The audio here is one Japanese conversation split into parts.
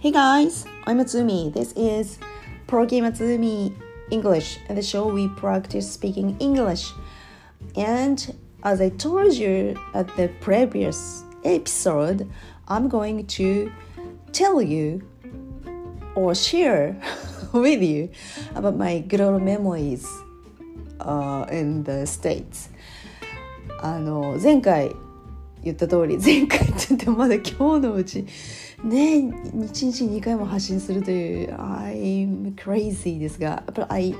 Hey guys, I'm Atsumi. This is Program Atsumi English, and the show we practice speaking English. And as I told you at the previous episode, I'm going to tell you or share with you about my good old memories uh, in the States. あの前回言った通り前回って言ってもまだ今日のうち ね1日2回も発信するという I'm crazy ですが but I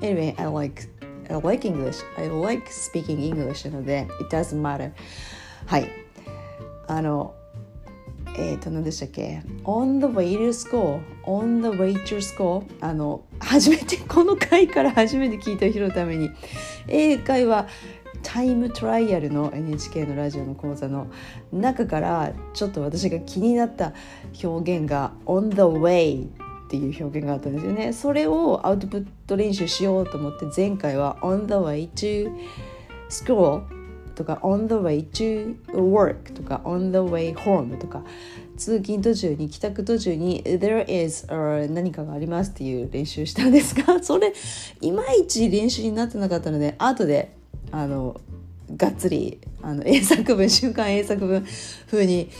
anyway I like I like English I like speaking English なので it doesn't matter はいあのえっ、ー、と何でしたっけ On the way to school On the way to school あの初めてこの回から初めて聞いた人のために英会話タイムトライアルの NHK のラジオの講座の中からちょっと私が気になった表現が「on the way」っていう表現があったんですよね。それをアウトプット練習しようと思って前回は「on the way to school」とか「on the way to work」とか「on the way home」とか通勤途中に帰宅途中に「there is」何かがありますっていう練習したんですがそれいまいち練習になってなかったので後であのがっつりあの英作文 週刊英作文風に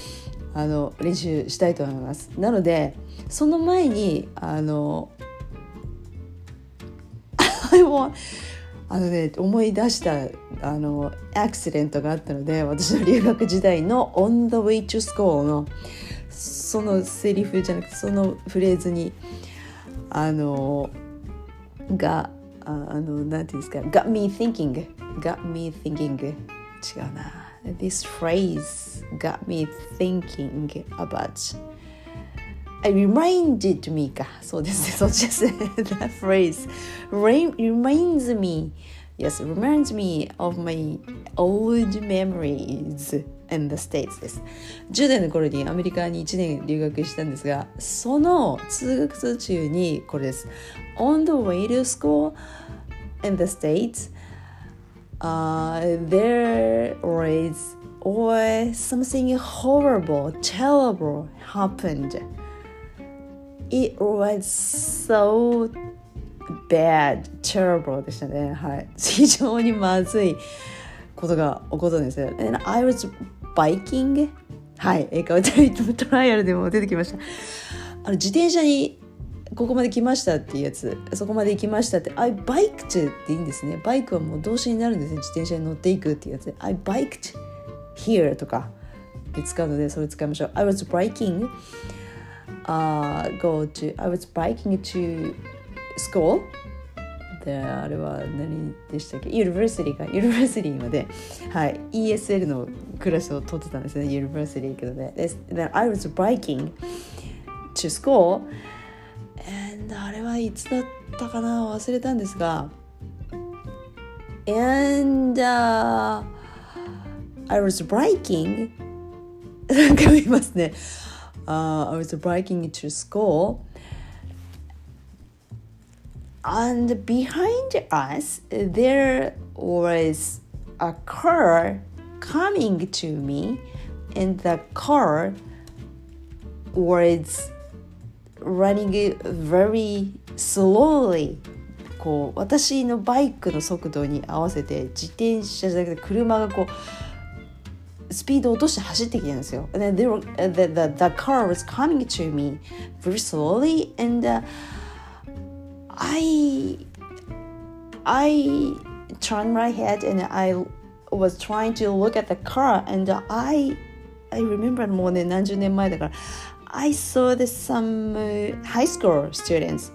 あの練習したいと思います。なのでその前にあの あのね思い出したあのアクシデントがあったので私の留学時代の「On the way to school の」そのセリフじゃなくてそのフレーズにあのがあのなんていうんですか「got me thinking」got me thinking 違うな this phrase got me thinking about I reminded me かそうですねそっちですね that phrase reminds me yes reminds me of my old memories in the States です10代の頃にアメリカに1年留学したんですがその通学途中にこれです on the way to school in the States uh, there was or something horrible, terrible happened. It was so bad, terrible でしたね。はい。非常にまずいことが起こったんですよ。And I was biking はい。英会話トライアルでも出てきました。あの自転車にここまで来ましたっていうやつそこまで行きましたって I biked っていいんですね。バイクはもう動詞になるんですね。自転車に乗っていくっていうやつ。で I biked here とかで使うのでそれ使いましょう。I was biking uh, go to I was biking to school. であれは何でしたっけ？ユニバーシティか。ユニバーシティまで、はい、ESL のクラスを取ってたんですね。ユニバーシティ行くので。Then I was biking to school. and あれはいつだったかな忘れたんですが and、uh, I was biking なんか見ますね、uh, I was biking to school and behind us there was a car coming to me and the car was running very slowly こう私のバイクの速度に合わせて自転車じゃなくて車がこうスピードを落として走ってきたんですよ。And then they were, the, the, the car was coming to me very slowly and、uh, I I turned my head and I was trying to look at the car and I I remember もうね何十年前だから I saw the, some、uh, high school students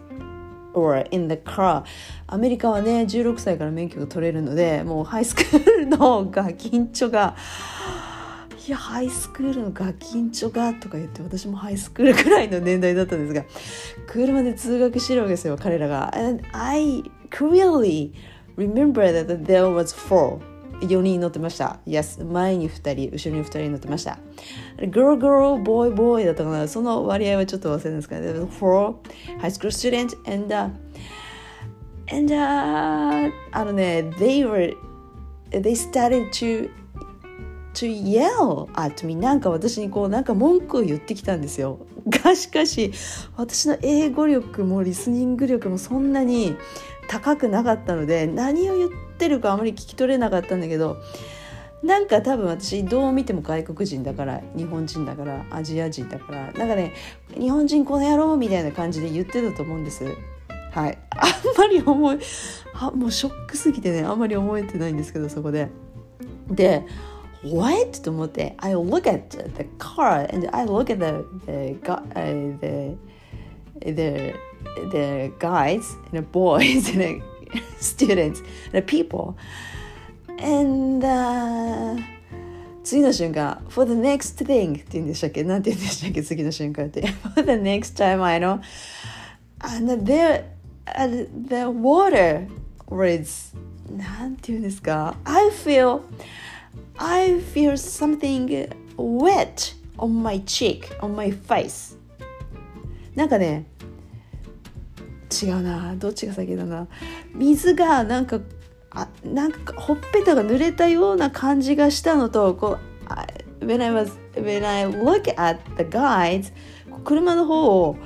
or in the car. アメリカはね16歳から免許が取れるのでもうハイスクールのガキンチョがいやハイスクールのガキンチョがとか言って私もハイスクールくらいの年代だったんですが車で通学してるわけですよ彼らが。And I clearly remember that there was four 4人乗ってました。Yes 前に2人、後ろに2人乗ってました。Girl, girl, boy, boy だったかなその割合はちょっと忘れたんですけど、for high school student and、uh, and、uh, あのね、they were they started to to yell at me なんか私にこうなんか文句を言ってきたんですよがしかし私の英語力もリスニング力もそんなに高くなかったので何を言ってるかあまり聞き取れなかったんだけどなんか多分私どう見ても外国人だから日本人だからアジア人だからなんかね日本人この野郎みたいな感じで言ってたと思うんですはいあんまり思いあもうショックすぎてねあんまり覚えてないんですけどそこでで What? と思って I look at the car and I look at the the, uh, the, the, the guys and the boys and students and the people and、uh, 次の瞬間 for the next thing って言うんでしたっけなんて言うんでしたっけ次の瞬間って for the next time I know and there uh, the water was なんて言うんですか I feel I feel something wet on my cheek on my face なんかね 違うなどっちが先だな。水がなんかあなんかほっぺたが濡れたような感じがしたのとこう when I was when I look at the guides 車の方を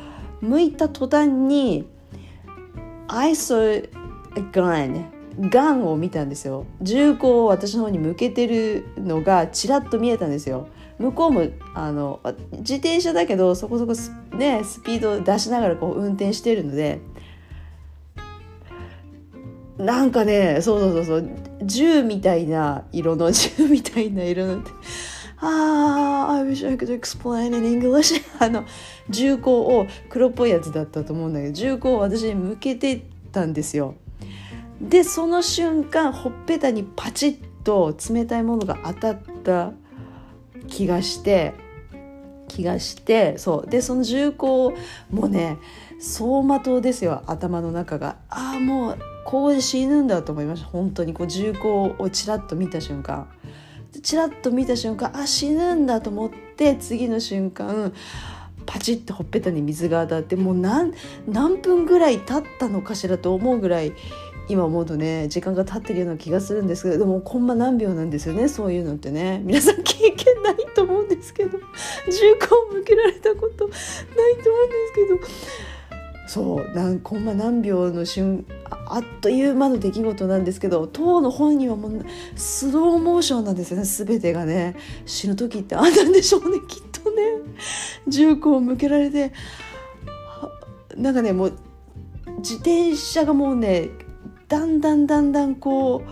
向いた途端に I saw a gun ガンを見たんですよ。銃口を私の方に向けてるのがちらっと見えたんですよ。向こうもあの自転車だけどそこそこス,、ね、スピードを出しながらこう運転してるのでなんかねそうそうそうそう銃みたいな色の 銃みたいな色のああ、I wish I could explain in English あの銃口を黒っぽいやつだったと思うんだけど銃口を私に向けてたんですよ。でその瞬間ほっぺたにパチッと冷たいものが当たった気がして気がしてそう。でその銃口もね走馬灯ですよ頭の中が。ああもうここで死ぬんだと思いました。本当に。こう銃口をちらっと見た瞬間。ちらっと見た瞬間あ死ぬんだと思って次の瞬間パチッとほっぺたに水が当たってもう何何分ぐらい経ったのかしらと思うぐらい今思うとね時間が経ってるような気がするんですけどでもコンマ何秒なんですよねそういうのってね。皆さん経験ないと思うんですけど 銃口を向けられたことないと思うんですけど。そう何コンマ何秒の瞬あっという間の出来事なんですけど当の本人はもうスローモーションなんですよね全てがね。死ぬ時ってあんなんでしょうねきっとね。銃口を向けられてなんかねもう自転車がもうねだんだんだんだんこ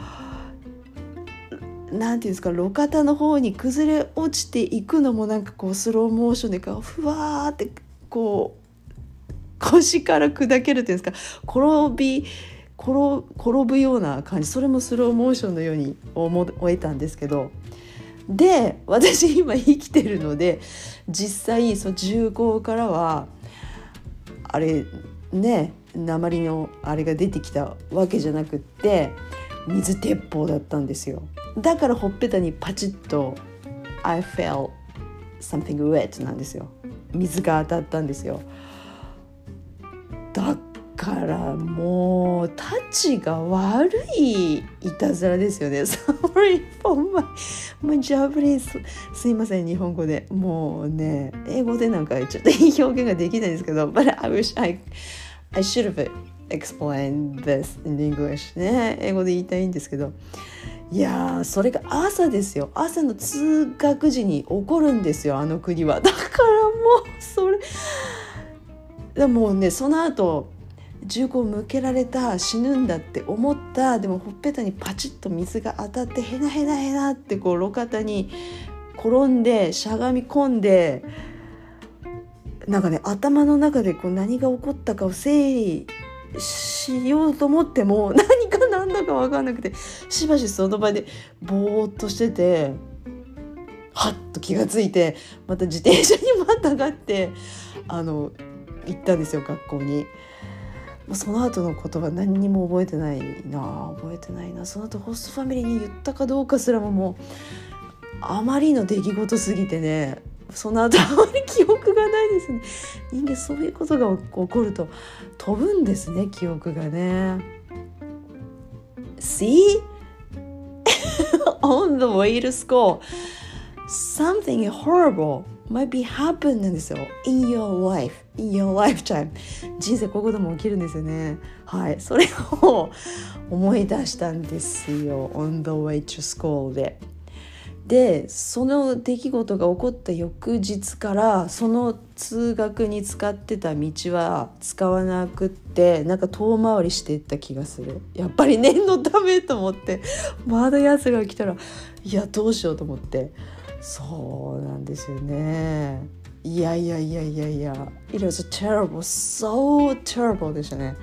うなんていうんですか路肩の方に崩れ落ちていくのもなんかこうスローモーションでこうふわーってこう腰から砕けるっていうんですか転び転転ぶような感じ。それもスローモーションのように思えたんですけど。で私今生きてるので実際その重厚からはあれね鉛のあれが出てきたわけじゃなくって水鉄砲だったんですよ。だからほっぺたにパチッと「I felt something wet」なんですよ。水が当たったんですよ。だからもうタチが悪いいたずらですよね。Sorry for my, my Japanese. すいません日本語で。もうね英語でなんかちょっといい表現ができないんですけど But I wish I I should have explained this in English. ね。英語で言いたいんですけど。いやそれが朝ですよ。朝の通学時に起こるんですよあの国は。だからもうそれでもねその後銃口向けられた死ぬんだって思った。でもほっぺたにパチッと水が当たってへなへなへなってこう路肩に転んでしゃがみ込んでなんかね頭の中でこう何が起こったかを整理しようと思っても 何か何だか分かんなくてしばしその場でぼーっとしててはっと気がついてまた自転車にまたがってあの行ったんですよ学校に。その後のことは何にも覚えてないな覚えてないなその後ホストファミリーに言ったかどうかすらももうあまりの出来事すぎてねその後あまり記憶がないですね人間そういうことが起こると飛ぶんですね記憶がね See? On the way to school something horrible might be happen なんですよ in your life in your lifetime 人生こういうことも起きるんですよねはいそれを思い出したんですよ on the way to school ででその出来事が起こった翌日からその通学に使ってた道は使わなくってなんか遠回りしていった気がする。やっぱり念のためと思ってまだやつが来たらいやどうしようと思って。そうなんですよね。いやいやいやいやいや。It was terrible so terrible でしたね。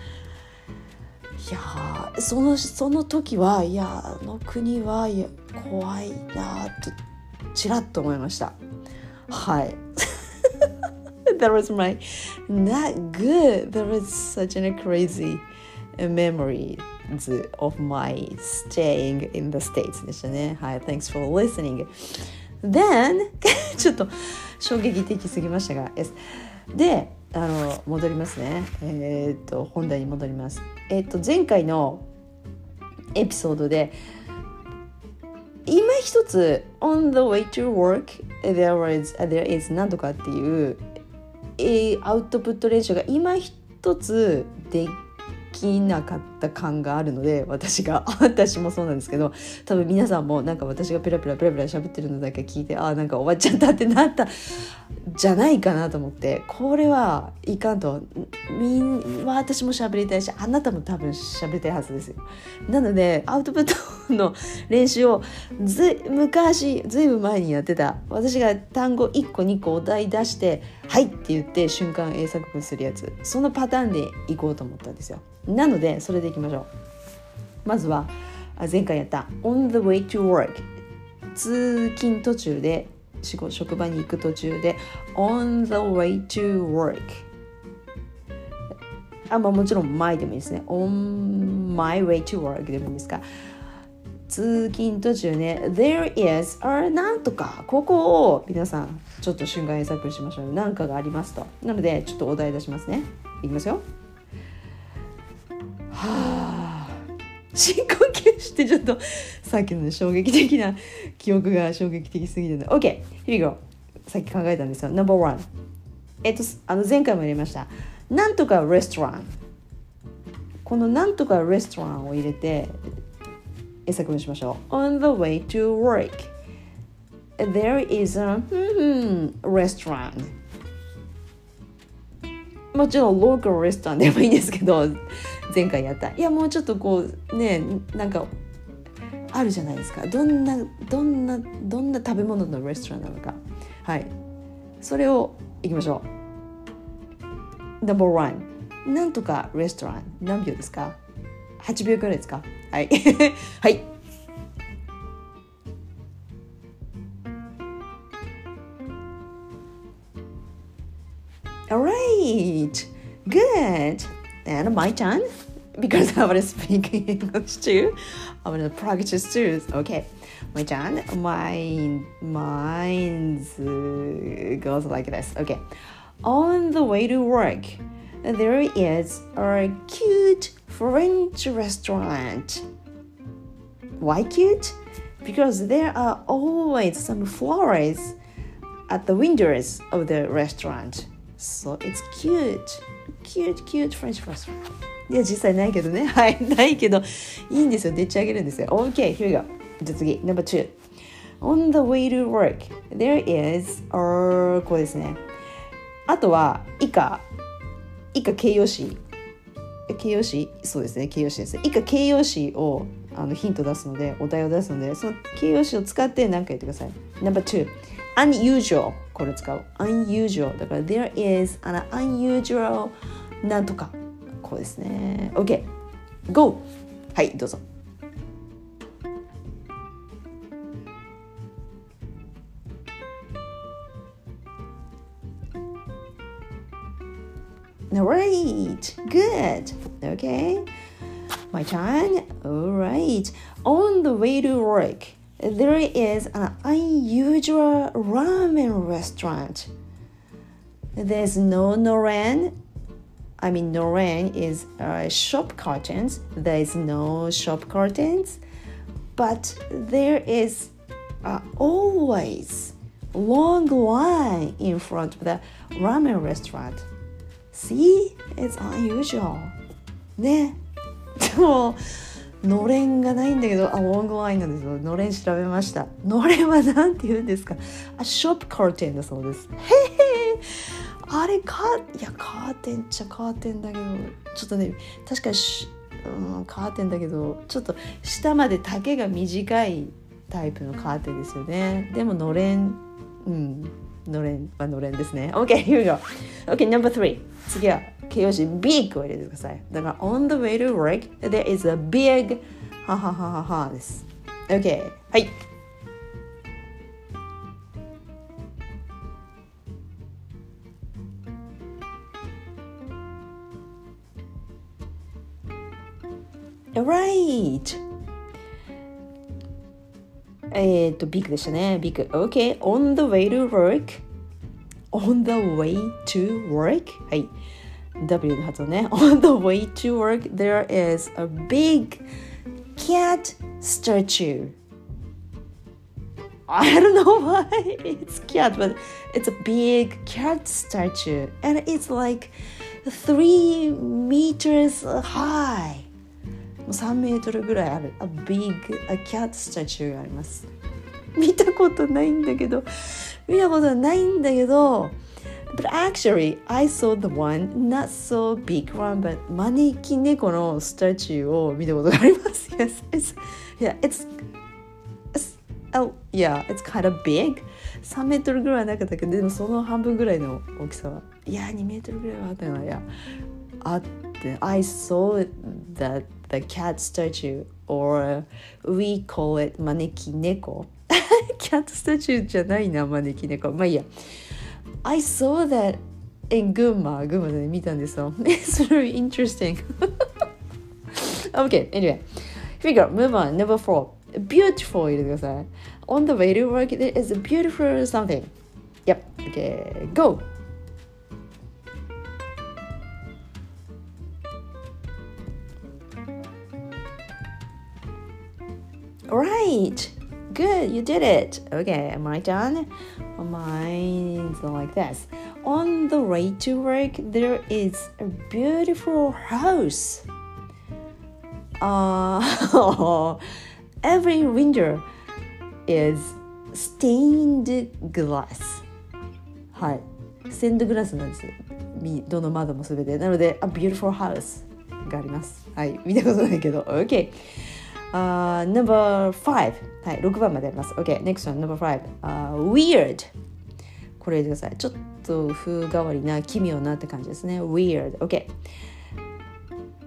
いやそのその時はいやあの国はいや怖いなとちらっと思いましたはい That was my not good That was such a crazy memory of my staying in the States でしたねはい Thanks for listening Then ちょっと衝撃的すぎましたが S であの戻りますね。えー、っと本題に戻ります。えー、っと前回のエピソードで今一つ on the way to work there is, there is 何とかっていう、えー、アウトプット練習が今一つできなかった。感があるので私が。私もそうなんですけど多分皆さんもなんか私がペラペラペラペラ喋ってるのだけ聞いてああんか終わっちゃったってなったじゃないかなと思ってこれはいかんと。みん私も喋りたいしあなたも多分喋りたいはずですよ。なのでアウトプットの練習をず昔ずいぶん前にやってた私が単語1個2個お題出して「はい」って言って瞬間英作文するやつそのパターンでいこうと思ったんですよ。なのでそれできましょう。まずは前回やった「on the way to work」通勤途中で仕事職場に行く途中で on the way to work あ、まあ、もちろん my でもいいですね。On my way to work でもいいですか。通勤途中ね there is or なんとかここを皆さんちょっと瞬間英作しましょう。何かがありますと。なのでちょっとお題出しますね。いきますよ。はあ。深呼吸してちょっとさっきの、衝撃的な記憶が衝撃的すぎるの OK here we go さっき考えたんですよ。No.1 えっとあの前回もやりました。なんとかレストラン。このなんとかレストランを入れて英作文しましょう。On the way to work there is a restaurant もちろんローカルレストランでもいいんですけど前回やった。いやもうちょっとこうねなんかあるじゃないですか。どんなどんなどんな食べ物のレストランなのか。はい。それをいきましょう。No.1 なんとかレストラン。何秒ですか？8秒くらいですか？はい。はい。Alright, good. And my turn because I want to speak English too. I want to practice too. Okay, my turn. Mine, mine goes like this. Okay, on the way to work, there is a cute French restaurant. Why cute? Because there are always some flowers at the windows of the restaurant. So it's cute. Cute, cute French fries. いや、実際ないけどね。はい。ないけど、いいんですよ。でっち上げるんですよ。OK, here we go. じゃあ次、number two. On the way to work, there is, or こうですね。あとは、以下、以下形容詞。形容詞？そうですね、形容詞です。以下形容詞をあのヒント出すので、お題を出すので、その形容詞を使って何か言ってください。Number two. unusual これ使う unusual だから there is an unusual なんとかこうですね OK go はいどうぞ Alright, good. Okay, my turn. Alright, on the way to work. there is an unusual ramen restaurant. There's no noren. I mean, noren is uh, shop curtains. There is no shop curtains, but there is uh, always long line in front of the ramen restaurant. See? It's unusual. ね。でも、 のれんがないんだけど、あ、ロングラインなんですよ。のれん調べました。のれんは何て言うんですか？あ、ショップカーテンだそうです。へへあれカー、いや、カーテンっちゃカーテンだけど、ちょっとね、確かにうん、カーテンだけど、ちょっと下まで丈が短いタイプのカーテンですよね。でものれん、うん、のれんはのれんですね。OK, here we go. OK, number three. 次は形容詞 big を入れてください。だから on the way to work there is a big はははははです。OK, はい。Alright! えっと、ビッグでしたね。ビッグ。OK. On the way to work. On the way to work. はい。 W の発音ね。On the way to work, there is a big cat statue. I don't know why it's cat, but it's a big cat statue. And it's like three meters high. 3メートルぐらいある a big a cat statue があります見たことないんだけど見たことないんだけど But actually, I saw the one, not so big one, but 招き猫のスタチューを見たことがあります。Yes, it's, yeah, it's, it's, oh, yeah, it's kind of big. 3メートルぐらいなかったけど、でもその半分ぐらいの大きさは、いや、2メートルぐらいはあったかな。いや、あって、I saw that the cat statue or we call it 招き猫キャットスタチューじゃないな招き猫まあいいや I saw that in 群馬群馬で見たんですよ It's very interesting Okay anyway here we go move on number four beautiful 入れてください On the way to work there is a beautiful something Yep okay go Right. Good, you did it. Okay, am I done? Mine's like this. On the way to work, there is a beautiful house. Uh, every window is stained glass. はい。ステンドグラスなんです。どの窓もすべて。なので、a beautiful house があります。はい。見たことないけど。OK。 Uh, number five はい、6番まであります。OK, next one, number five、uh, weird これでください。ちょっと風変わりな、奇妙なって感じですね。weird, OK、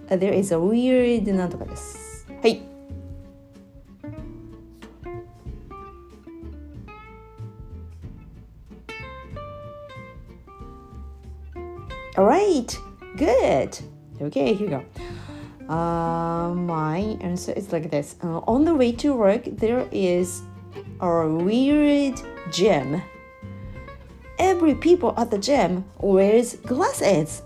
there is a weird なんとかです。はい。Alright, good. Okay, here we go. Uh, my answer is like this. Uh, on the way to work, there is a weird gym. Every people at the gym wears glasses.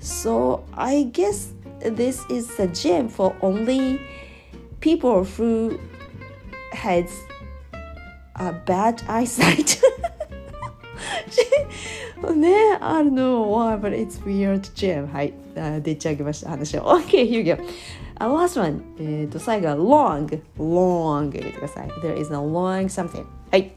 So I guess this is a gym for only people who has a bad eyesight. ね、I don't know why, but it's weird gym. はい。 でっち上げました話を。OK, here we go. Uh, last one. えっと、最後は long. long 入れてください。There is a long something. はい。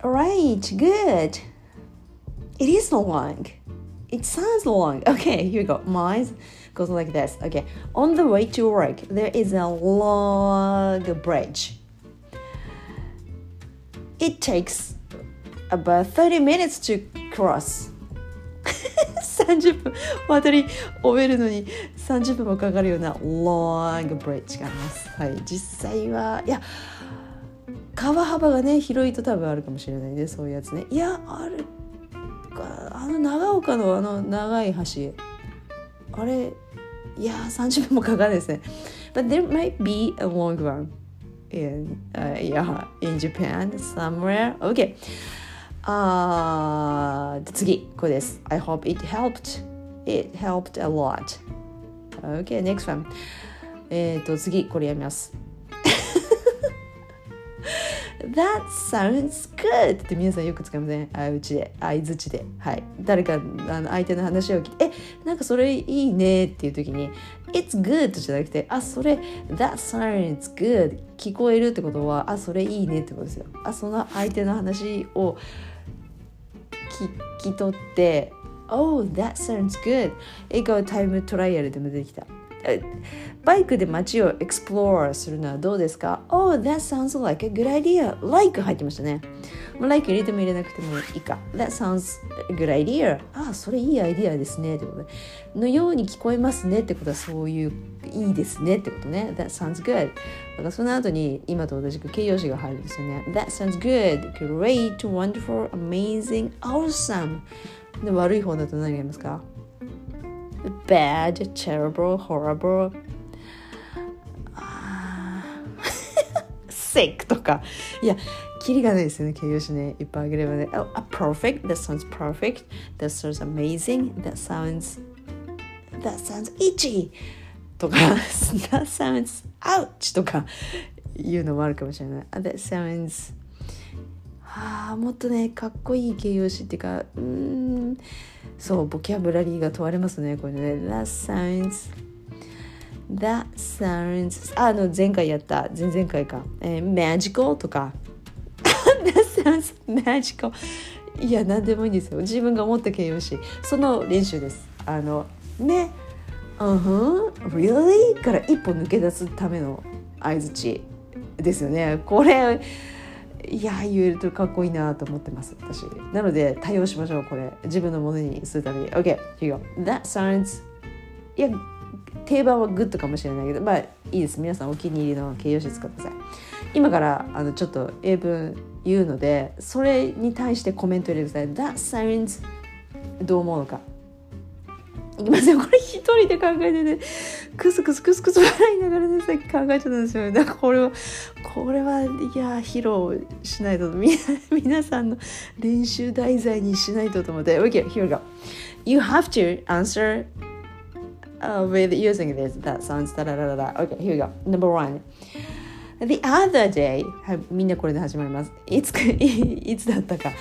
Alright, good. It is long. It sounds long. Okay, here we go. Mine goes like this. Okay, on the way to work, there is a long bridge. It takes about 30 minutes to cross. 30分渡り終えるのに30分もかかるような long bridge があります。はい、実際はいや川幅がね広いと多分あるかもしれないねそういうやつね。いやあるかあの長岡のあの長い橋あれいや30分もかかるんですね But there might be a long one in、uh, yeah in Japan somewhere okay あー次これです I hope it helped it helped a lot OK next one えっと次これやります That sounds good! って皆さんよく使いません？あうちで。相づちで。はい。誰かあの相手の話を聞いてえなんかそれいいねっていう時に It's good! じゃなくてあそれ That sounds good! 聞こえるってことはあそれいいねってことですよ。あその相手の話を聞き取って Oh, that sounds good! 英会話タイムトライアルでも出てきた。バイクで街をエクスプローラーするのはどうですか ?Oh, that sounds like a good idea. Like 入ってましたね。like 入れても入れなくてもいいか。That sounds a good idea. ああ、それいいアイディアですね。ってことで。のように聞こえますねってことはそういういいですねってことね。That sounds good. だからその後に今と同じく形容詞が入るんですよね。That sounds good. Great, wonderful, amazing, awesome. で悪い方だと何がありますか? bad, terrible, horrible, sick とかいやキリがないですよね形容詞ねいっぱいあげればね oh, a perfect that sounds perfect that sounds amazing that sounds that sounds itchy とか that sounds ouch とかいうのもあるかもしれない that sounds あもっとねかっこいい形容詞っていうかうんそうボキャブラリーが問われますねこれね。That sounds That sounds あの前回やった。前々回か、えー、magical とか。That sounds magical. いや何でもいいんですよ。自分が思った形容詞。その練習です。あのね。うんふん。really? から一歩抜け出すための相づちですよね。これいや言えるとかっこいいなと思ってます私。なので対応しましょうこれ。自分のものにするために。OK here you go That sounds いや定番は good かもしれないけどまあいいです。皆さんお気に入りの形容詞使ってください。今からあのちょっと英文言うのでそれに対してコメント入れてください。That sounds どう思うのか。いきますよこれ一人で考えてねクスクスクスクス笑いながらねさっき考えちゃったんですよだからこれはこれはいや披露しないとみ皆さんの練習題材にしないとと思って OK here we go You have to answer、uh, with using this that sounds da da da da OK here we go number one The other day はいみんなこれで始まりますいついつだったか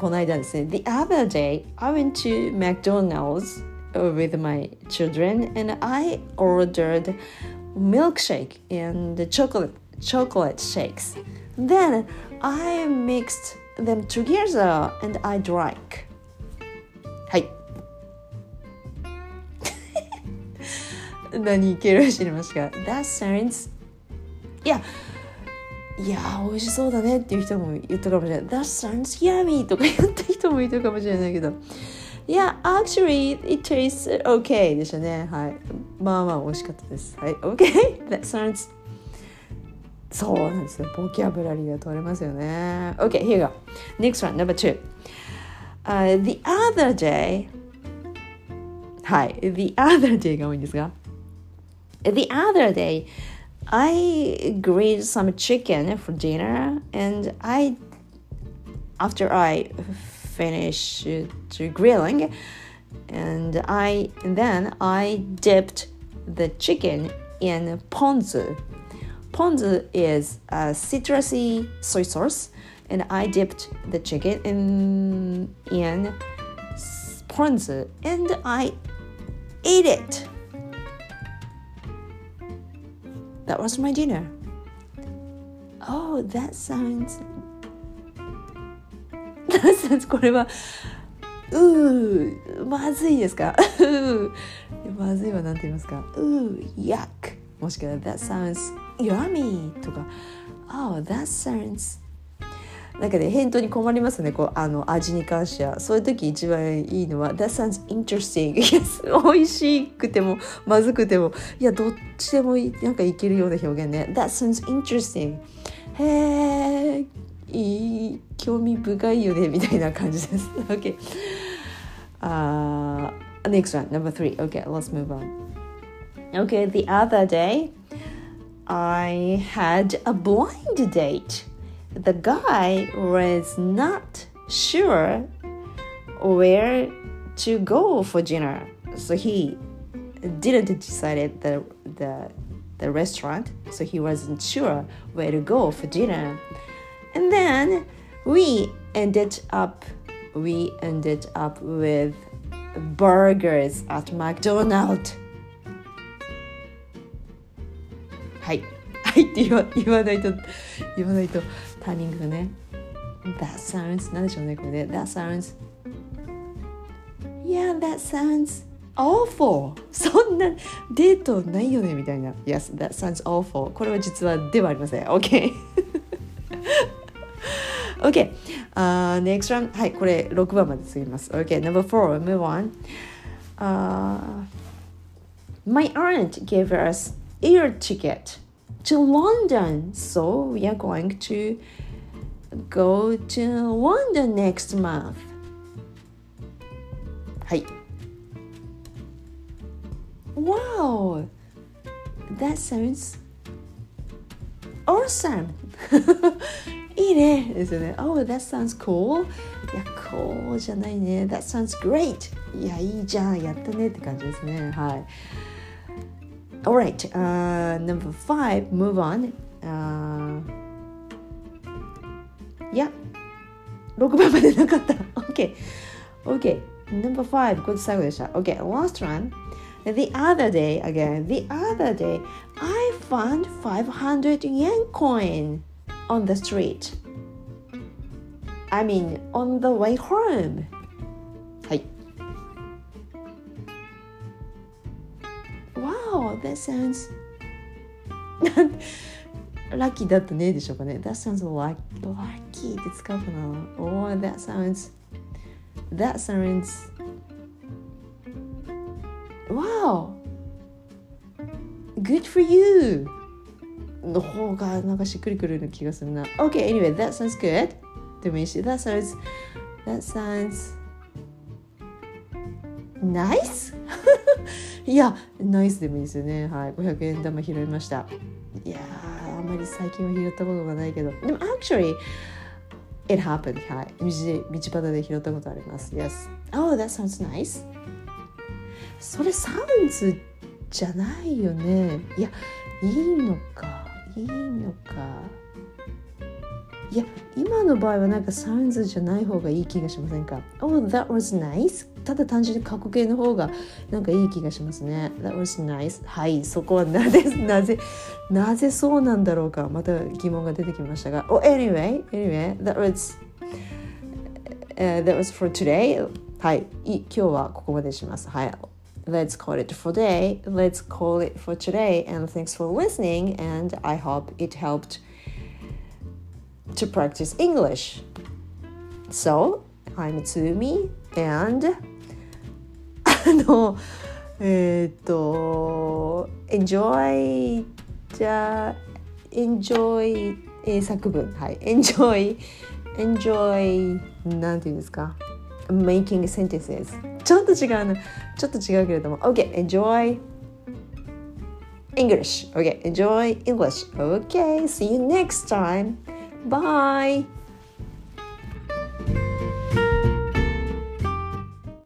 この間ですね The other day I went to McDonald's with my children and I ordered milkshake and chocolate chocolate shakes. Then I mixed them together and I drank. はい。何系ろ知りました That sounds いやいや美味しそうだねっていう人も言ったかもしれない That sounds yummy とか言った人もいるかもしれないけど Yeah, actually, it tastes okay でしたね。はい。まあまあ美味しかったです。はい。Okay? That sounds そうなんですよ。ボキャブラリーが問われますよね。Okay, here you go. Next one, number two. Uh, the other day はい。The other day が多いんですが The other day I grilled some chicken for dinner and I after I finished grilling and I then I dipped the chicken in ponzu. Ponzu is a citrusy soy sauce, and I dipped the chicken in in ponzu and I ate it. That was my dinner. Oh, that sounds これはうーまずいですか？うーまずいは何て言いますか？うー yuck もしくは that sounds yummy とか。Oh that sounds なんかね返答に困りますね。こうあの味に関しては。そういう時一番いいのは That sounds interesting 美味しくてもまずくても。いやどっちでもなんかいけるような表現ね。That sounds interesting へえいい興味深いよねみたいな感じです OK uh, next one number three okay let's move on okay the other day I had a blind date the guy was not sure where to go for dinner. So he didn't decide the the the restaurant, so he wasn't sure where to go for dinner. And then we ended up we ended up with burgers at McDonald's. はい。はいって言わ言わないと言わないとターニングがね。That sounds なんでしょうねこれね。That sounds Yeah, that sounds awful そんなデートないよねみたいな Yes, that sounds awful これは実はではありません OK OK、uh, next one はいこれ6番まで続きます OK number 4 move on、uh, My aunt gave us air ticket to London so we are going to go to London next month はい Wow that sounds awesome いいねですよね Oh that sounds cool いや cool じゃないね That sounds great いやいいじゃんやったねって感じですねはい Alright、uh, number five move on、uh, いや6番までなかった OK OK number five これ最後でした OK last one the other day again the other day I found 500 yen coin on the street I mean on the way home はい Wow that sounds ラッキーだったねでしょうかね That sounds like lucky って使うかな Or that sounds That sounds Wow Good for you の方がなんかしっくりくるような気がするな Okay anyway that sounds good. でもいいし That sounds That sounds Nice? いや、ナイスでもいいですよね。はい、500円玉拾いました。いやー、あんまり最近は拾ったことがないけど、でも actually it happened. はい道道端で拾ったことあります。Yes. Oh that sounds nice. それサウンズじゃないよね。いやいいのか。いいのか。いや今の場合はなんかサウンズじゃない方がいい気がしませんか？Oh that was nice. ただ単純に過去形の方がなんかいい気がしますね。That was nice. はいそこはなぜなぜなぜそうなんだろうか。また疑問が出てきましたが。Oh anyway anyway that was、uh, that was for today. はい今日はここまでします。はい。Let's call it for today. Let's call it for today. And thanks for listening. And I hope it helped to practice English. So, I'm Tsumi and あのえっ、と enjoy じゃ enjoy 英作文はい enjoy enjoy なんていうんですか making sentences ちょっと違うのちょっと違うけれども OK enjoy English OK enjoy English OK see you next time bye